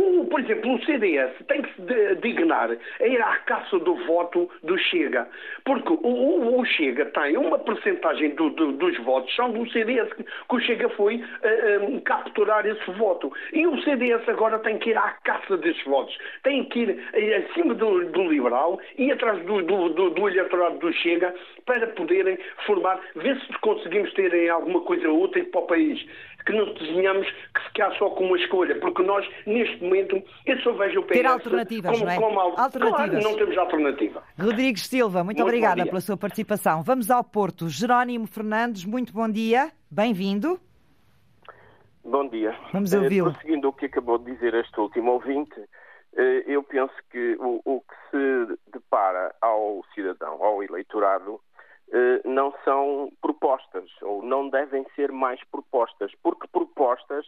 O, por exemplo, o CDS tem que se dignar a ir à caça do voto do Chega, porque o, o, Chega tem uma percentagem do, do, dos votos, são do CDS, que, que o Chega foi uh, um, capturar esse voto. E o CDS agora tem que ir à caça desses votos, tem que ir uh, acima do, do, liberal e atrás do, do, do eleitorado do Chega para poderem formar, ver se conseguimos ter alguma coisa útil para o país que não desenhamos que ficar só com uma escolha, porque nós, neste momento, eu só vejo o PS Ter alternativas, como, não é? como alternativas. Claro, não temos alternativa. Rodrigues Silva, muito, muito obrigada pela sua participação. Vamos ao Porto. Jerónimo Fernandes, muito bom dia, bem-vindo. Bom dia. Vamos ouvi-lo. Seguindo o que acabou de dizer este último ouvinte, eh, eu penso que o, o que se depara ao cidadão, ao eleitorado, eh, não são propostas, ou não devem ser mais propostas, porque propostas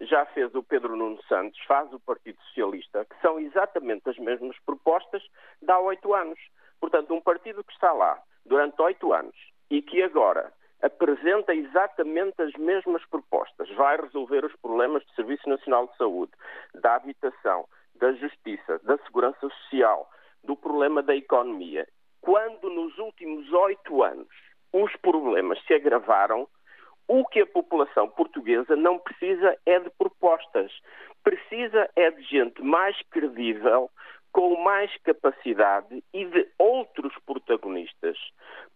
já fez o Pedro Nuno Santos, faz o Partido Socialista, que são exatamente as mesmas propostas de há oito anos. Portanto, um partido que está lá durante oito anos e que agora apresenta exatamente as mesmas propostas, vai resolver os problemas do Serviço Nacional de Saúde, da habitação, da justiça, da segurança social, do problema da economia quando nos últimos oito anos os problemas se agravaram, o que a população portuguesa não precisa é de propostas. Precisa é de gente mais credível, com mais capacidade e de outros protagonistas.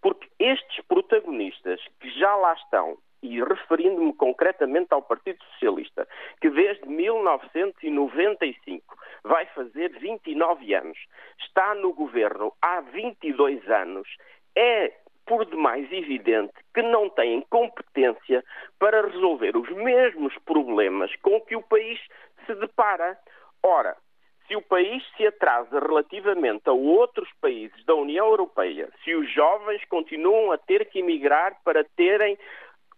Porque estes protagonistas que já lá estão, e referindo-me concretamente ao Partido Socialista, que desde 1995 vai fazer 29 anos, está no governo há 22 anos, é por demais evidente que não têm competência para resolver os mesmos problemas com que o país se depara. Ora, se o país se atrasa relativamente a outros países da União Europeia, se os jovens continuam a ter que emigrar para terem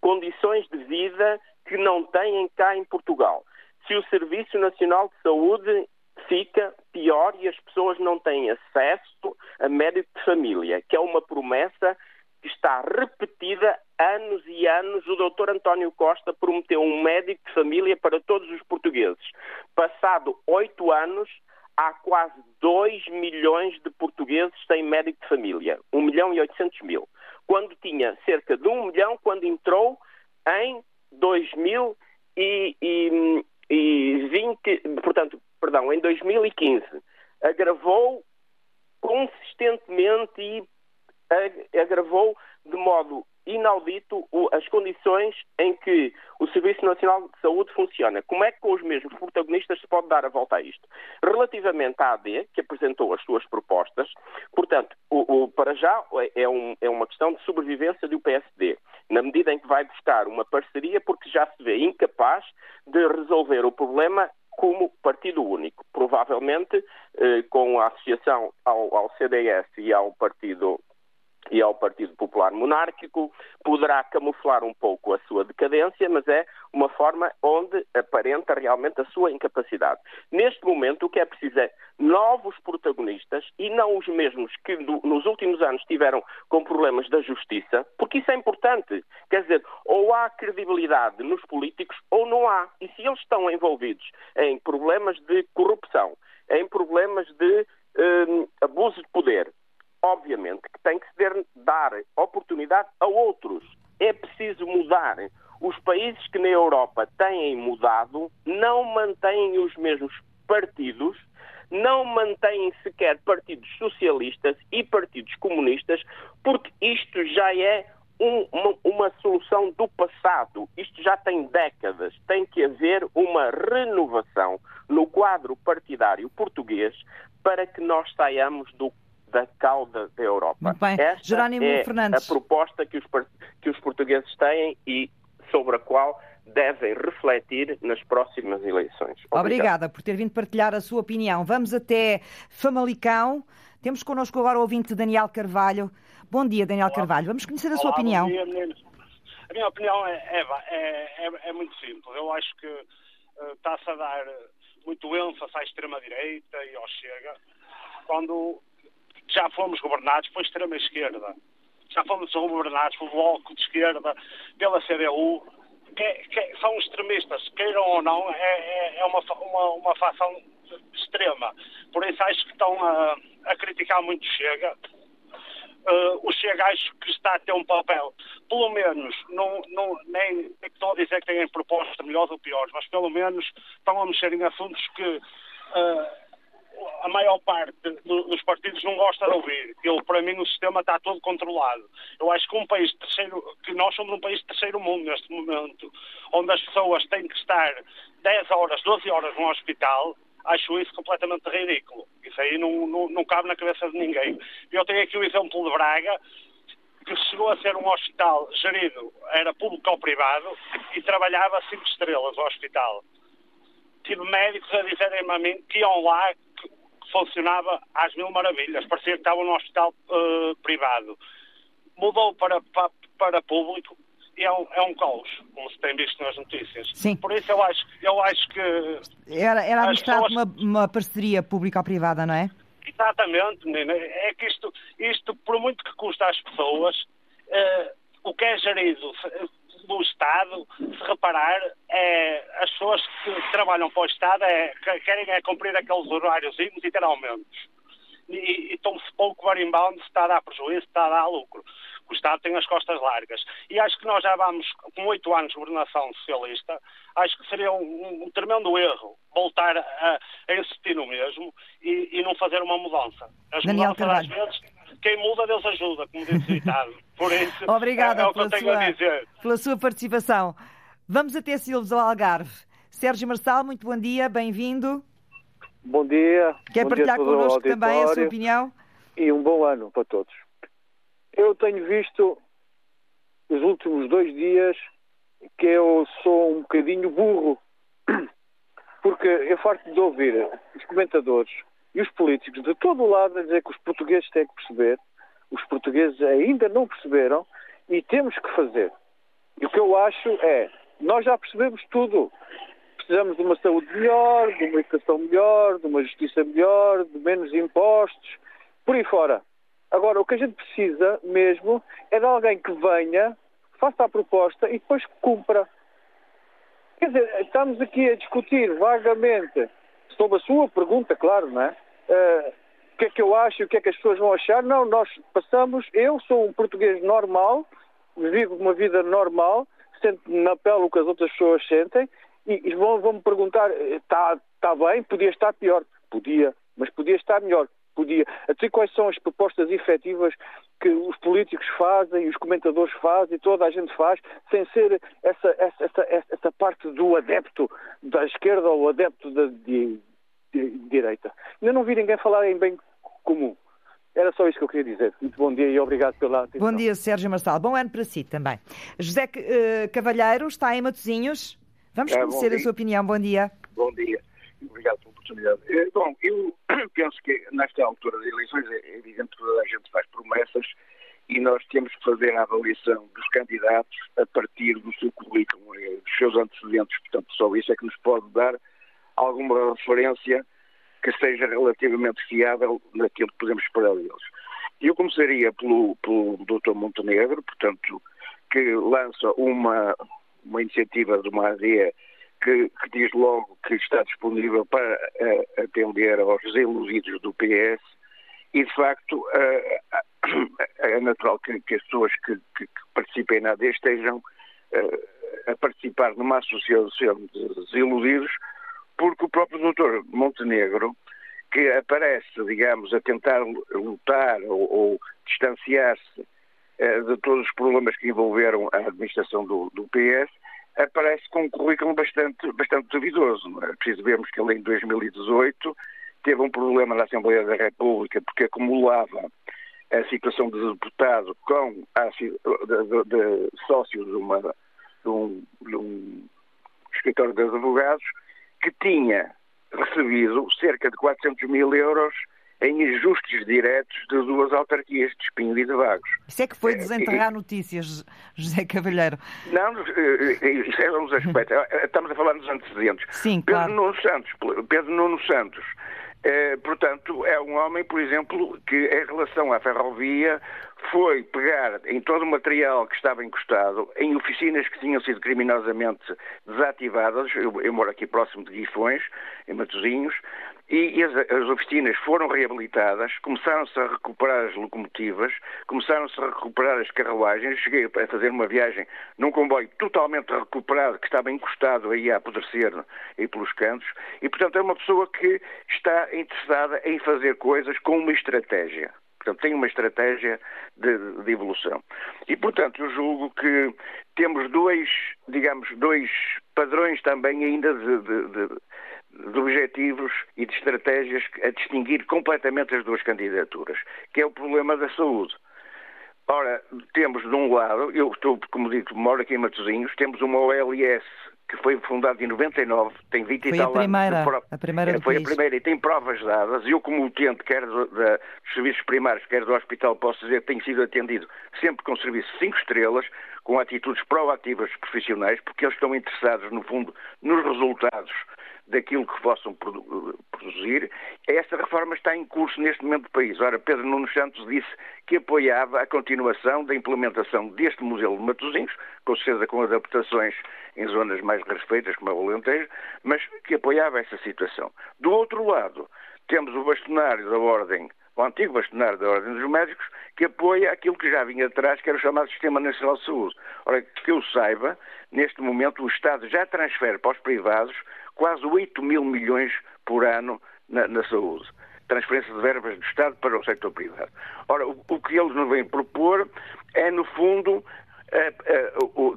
condições de vida que não têm cá em Portugal, se o Serviço Nacional de Saúde fica pior e as pessoas não têm acesso a médico de família, que é uma promessa que está repetida anos e anos. O doutor António Costa prometeu um médico de família para todos os portugueses. Passado oito anos, há quase 2 milhões de portugueses sem médico de família. 1 milhão e 800 mil. Quando tinha cerca de 1 milhão, quando entrou em 2020, portanto, perdão, em 2015. Agravou consistentemente e agravou de modo inaudito as condições em que o Serviço Nacional de Saúde funciona. Como é que com os mesmos protagonistas se pode dar a volta a isto? Relativamente à AD, que apresentou as suas propostas, portanto, o, para já é, um, é uma questão de sobrevivência do PSD, na medida em que vai buscar uma parceria porque já se vê incapaz de resolver o problema como partido único. Provavelmente, eh, com a associação ao, ao CDS e ao Partido e ao Partido Popular Monárquico, poderá camuflar um pouco a sua decadência, mas é uma forma onde aparenta realmente a sua incapacidade. Neste momento, o que é preciso é novos protagonistas e não os mesmos que nos últimos anos tiveram com problemas da justiça, porque isso é importante. Quer dizer, ou há credibilidade nos políticos ou não há. E se eles estão envolvidos em problemas de corrupção, em problemas de um, abuso de poder, obviamente que tem que se dar oportunidade a outros. É preciso mudar. Os países que na Europa têm mudado não mantêm os mesmos partidos, não mantêm sequer partidos socialistas e partidos comunistas, porque isto já é um, uma, uma, solução do passado. Isto já tem décadas. Tem que haver uma renovação no quadro partidário português para que nós saiamos do da cauda da Europa. Muito bem. Esta Jerónimo é Fernandes. a proposta que os, que os portugueses têm e sobre a qual devem refletir nas próximas eleições. Obrigado. Obrigada por ter vindo partilhar a sua opinião. Vamos até Famalicão. Temos connosco agora o ouvinte Daniel Carvalho. Bom dia, Daniel Olá. Carvalho. Vamos conhecer a Olá, sua opinião. Bom dia, meninos. A minha opinião é, é, é, é muito simples. Eu acho que uh, está-se a dar muito ênfase à extrema-direita e ao Chega, quando já fomos governados pela extrema-esquerda, já fomos governados pelo Bloco de Esquerda, pela CDU, que, que são extremistas, queiram ou não, é, é, é uma, uma, uma facção extrema. Por isso acho que estão a, a criticar muito Chega. Uh, o Chega acho que está a ter um papel, pelo menos, não, não, nem estou a dizer que têm propostas melhores ou piores, mas pelo menos estão a mexer em assuntos que uh, a maior parte dos partidos não gosta de ouvir. Eu, para mim, o sistema está todo controlado. Eu acho que um país terceiro, que nós somos um país de terceiro mundo neste momento, onde as pessoas têm que estar 10 horas, 12 horas no hospital, acho isso completamente ridículo. Isso aí não, não, não cabe na cabeça de ninguém. Eu tenho aqui o exemplo de Braga, que chegou a ser um hospital gerido, era público ou privado, e trabalhava cinco estrelas o hospital. Tive médicos a dizerem-me a mim que iam lá funcionava às mil maravilhas, parecia que estava num hospital uh, privado. Mudou para, para, para público e é um, é um caos, como se tem visto nas notícias. Sim. Por isso eu acho, eu acho que. Era, era pessoas... uma, uma parceria pública-privada, não é? Exatamente, menina. É que isto, isto, por muito que custa às pessoas, uh, o que é gerido do Estado, se reparar, é, as pessoas que trabalham para o Estado é, querem é cumprir aqueles horários e ter aumentos. E, e estão-se pouco marimbondo se está a dar prejuízo, se está a dar lucro. O Estado tem as costas largas. E acho que nós já vamos, com oito anos de governação socialista, acho que seria um, um tremendo erro voltar a, a, insistir no mesmo e, e, não fazer uma mudança. As Daniel mudanças, às vezes, quem muda, Deus ajuda, como diz o ditado. Por isso, *laughs* Obrigada é, é o que eu tenho sua, a dizer. pela sua participação. Vamos até Silves ao Algarve. Sérgio Marçal, muito bom dia, bem-vindo. Bom dia. Quer bom partilhar dia connosco também a sua opinião? E um bom ano para todos. Eu tenho visto nos últimos dois dias que eu sou um bocadinho burro. *clears throat* porque eu farto de ouvir os comentadores e os políticos de todo o lado a dizer que os portugueses têm que perceber, os portugueses ainda não perceberam e temos que fazer. E o que eu acho é, nós já percebemos tudo. Precisamos de uma saúde melhor, de uma educação melhor, de uma justiça melhor, de menos impostos, por aí fora. Agora, o que a gente precisa mesmo é de alguém que venha, faça a proposta e depois cumpra. Quer dizer, estamos aqui a discutir vagamente sobre a sua pergunta, claro, não é? Uh, o que é que eu acho e o que é que as pessoas vão achar? Não, nós passamos, eu sou um português normal, vivo uma vida normal, sento na pele o que as outras pessoas sentem e, e vão, vão me perguntar, está tá bem, podia estar pior. Podia, mas podia estar melhor podia. Até quais são as propostas efetivas que os políticos fazem, os comentadores fazem, toda a gente faz, sem ser essa, essa, essa, essa parte do adepto da esquerda ou adepto da de, de direita. Ainda não vi ninguém falar em bem comum. Era só isso que eu queria dizer. Muito bom dia e obrigado pela atenção. Bom dia, Sérgio Marçal. Bom ano para si também. José uh, Cavalheiro está em Matosinhos. Vamos é, conhecer a sua opinião. Bom dia. Bom dia. Obrigado pela oportunidade. Eh, bom, eu *clears throat* penso que nesta altura das eleições é evidente que toda a gente faz promessas e nós temos que fazer a avaliação dos candidatos a partir do seu currículo, dos seus antecedentes. Portanto, só isso é que nos pode dar alguma referência que seja relativamente fiável naquilo que podemos esperar deles. Eu começaria pelo, pelo Dr. Montenegro, portanto, que lança uma, uma iniciativa de uma AD que, que, diz logo que está disponível para uh, atender aos desiludidos do PS e, de facto, uh, é natural que, que as pessoas que, que, participem na AD estejam a participar numa associação de desiludidos, porque o próprio doutor Montenegro, que aparece, digamos, a tentar lutar ou, ou distanciar-se de todos os problemas que envolveram a administração do, do PS, aparece com um currículo bastante, bastante duvidoso. É? Preciso vermos que ele em 2018 teve um problema na Assembleia da República porque acumulava a situação de deputado com a, de, de, de sócio de, uma, de, um, de um escritório de advogados que tinha recebido cerca de 400 mil euros em ajustes diretos de duas autarquias de Espinho e de Vagos. Isso é que foi desenterrar notícias, José Cavalheiro. Não, eh, eh, isso é um dos aspectos. *laughs* Eh, estamos a falar dos antecedentes. Sim, Pedro claro. Nuno Santos, Pedro Nuno Santos, portanto, é um homem, por exemplo, que em relação à ferrovia foi pegar em todo o material que estava encostado, em oficinas que tinham sido criminosamente desativadas, eu, eu moro aqui próximo de Guifões, em Matosinhos, e as, as oficinas foram reabilitadas, começaram-se a recuperar as locomotivas, começaram-se a recuperar as carruagens. Cheguei a fazer uma viagem num comboio totalmente recuperado, que estava encostado aí a apodrecer aí pelos cantos, e portanto é uma pessoa que está interessada em fazer coisas com uma estratégia. Portanto, tem uma estratégia de, de, evolução. E, portanto, eu julgo que temos dois, digamos, dois padrões também ainda de, de, de objetivos e de estratégias a distinguir completamente as duas candidaturas, que é o problema da saúde. Ora, temos de um lado, eu estou, como digo, moro aqui em Matosinhos, temos uma OLS que foi fundada em 99, tem 20 foi e tal a primeira, anos. A primeira foi país. a primeira e tem provas dadas. Eu, como utente, quer do, da, dos serviços primários, quer do hospital, posso dizer que tenho sido atendido sempre com serviços 5 estrelas, com atitudes proativas profissionais, porque eles estão interessados, no fundo, nos resultados daquilo que possam produzir. Esta reforma está em curso neste momento do país. Ora, Pedro Nuno Santos disse que apoiava a continuação da implementação deste modelo de Matosinhos, com certeza com adaptações em zonas mais raspeitas, como a Alentejo, mas que apoiava essa situação. Do outro lado, temos o bastonário da Ordem o antigo bastonário da Ordem dos Médicos, que apoia aquilo que já vinha atrás, que era o chamado Sistema Nacional de Saúde. Ora, que eu saiba, neste momento o Estado já transfere para os privados quase 8 mil milhões por ano na, na saúde. Transferência de verbas do Estado para o setor privado. Ora, o, o que eles nos vêm propor é, no fundo,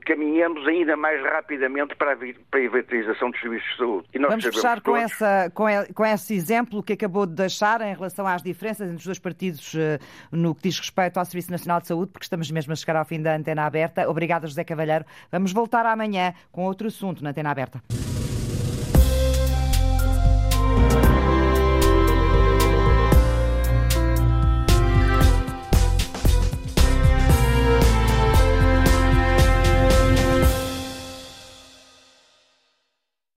caminhamos ainda mais rapidamente para a privatização dos serviços de saúde. Vamos fechar com, todos... essa, com, com, esse exemplo que acabou de deixar em relação às diferenças entre os dois partidos uh, no que diz respeito ao Serviço Nacional de Saúde, porque estamos mesmo a chegar ao fim da antena aberta. Obrigada, José Cavalheiro. Vamos voltar amanhã com outro assunto na antena aberta.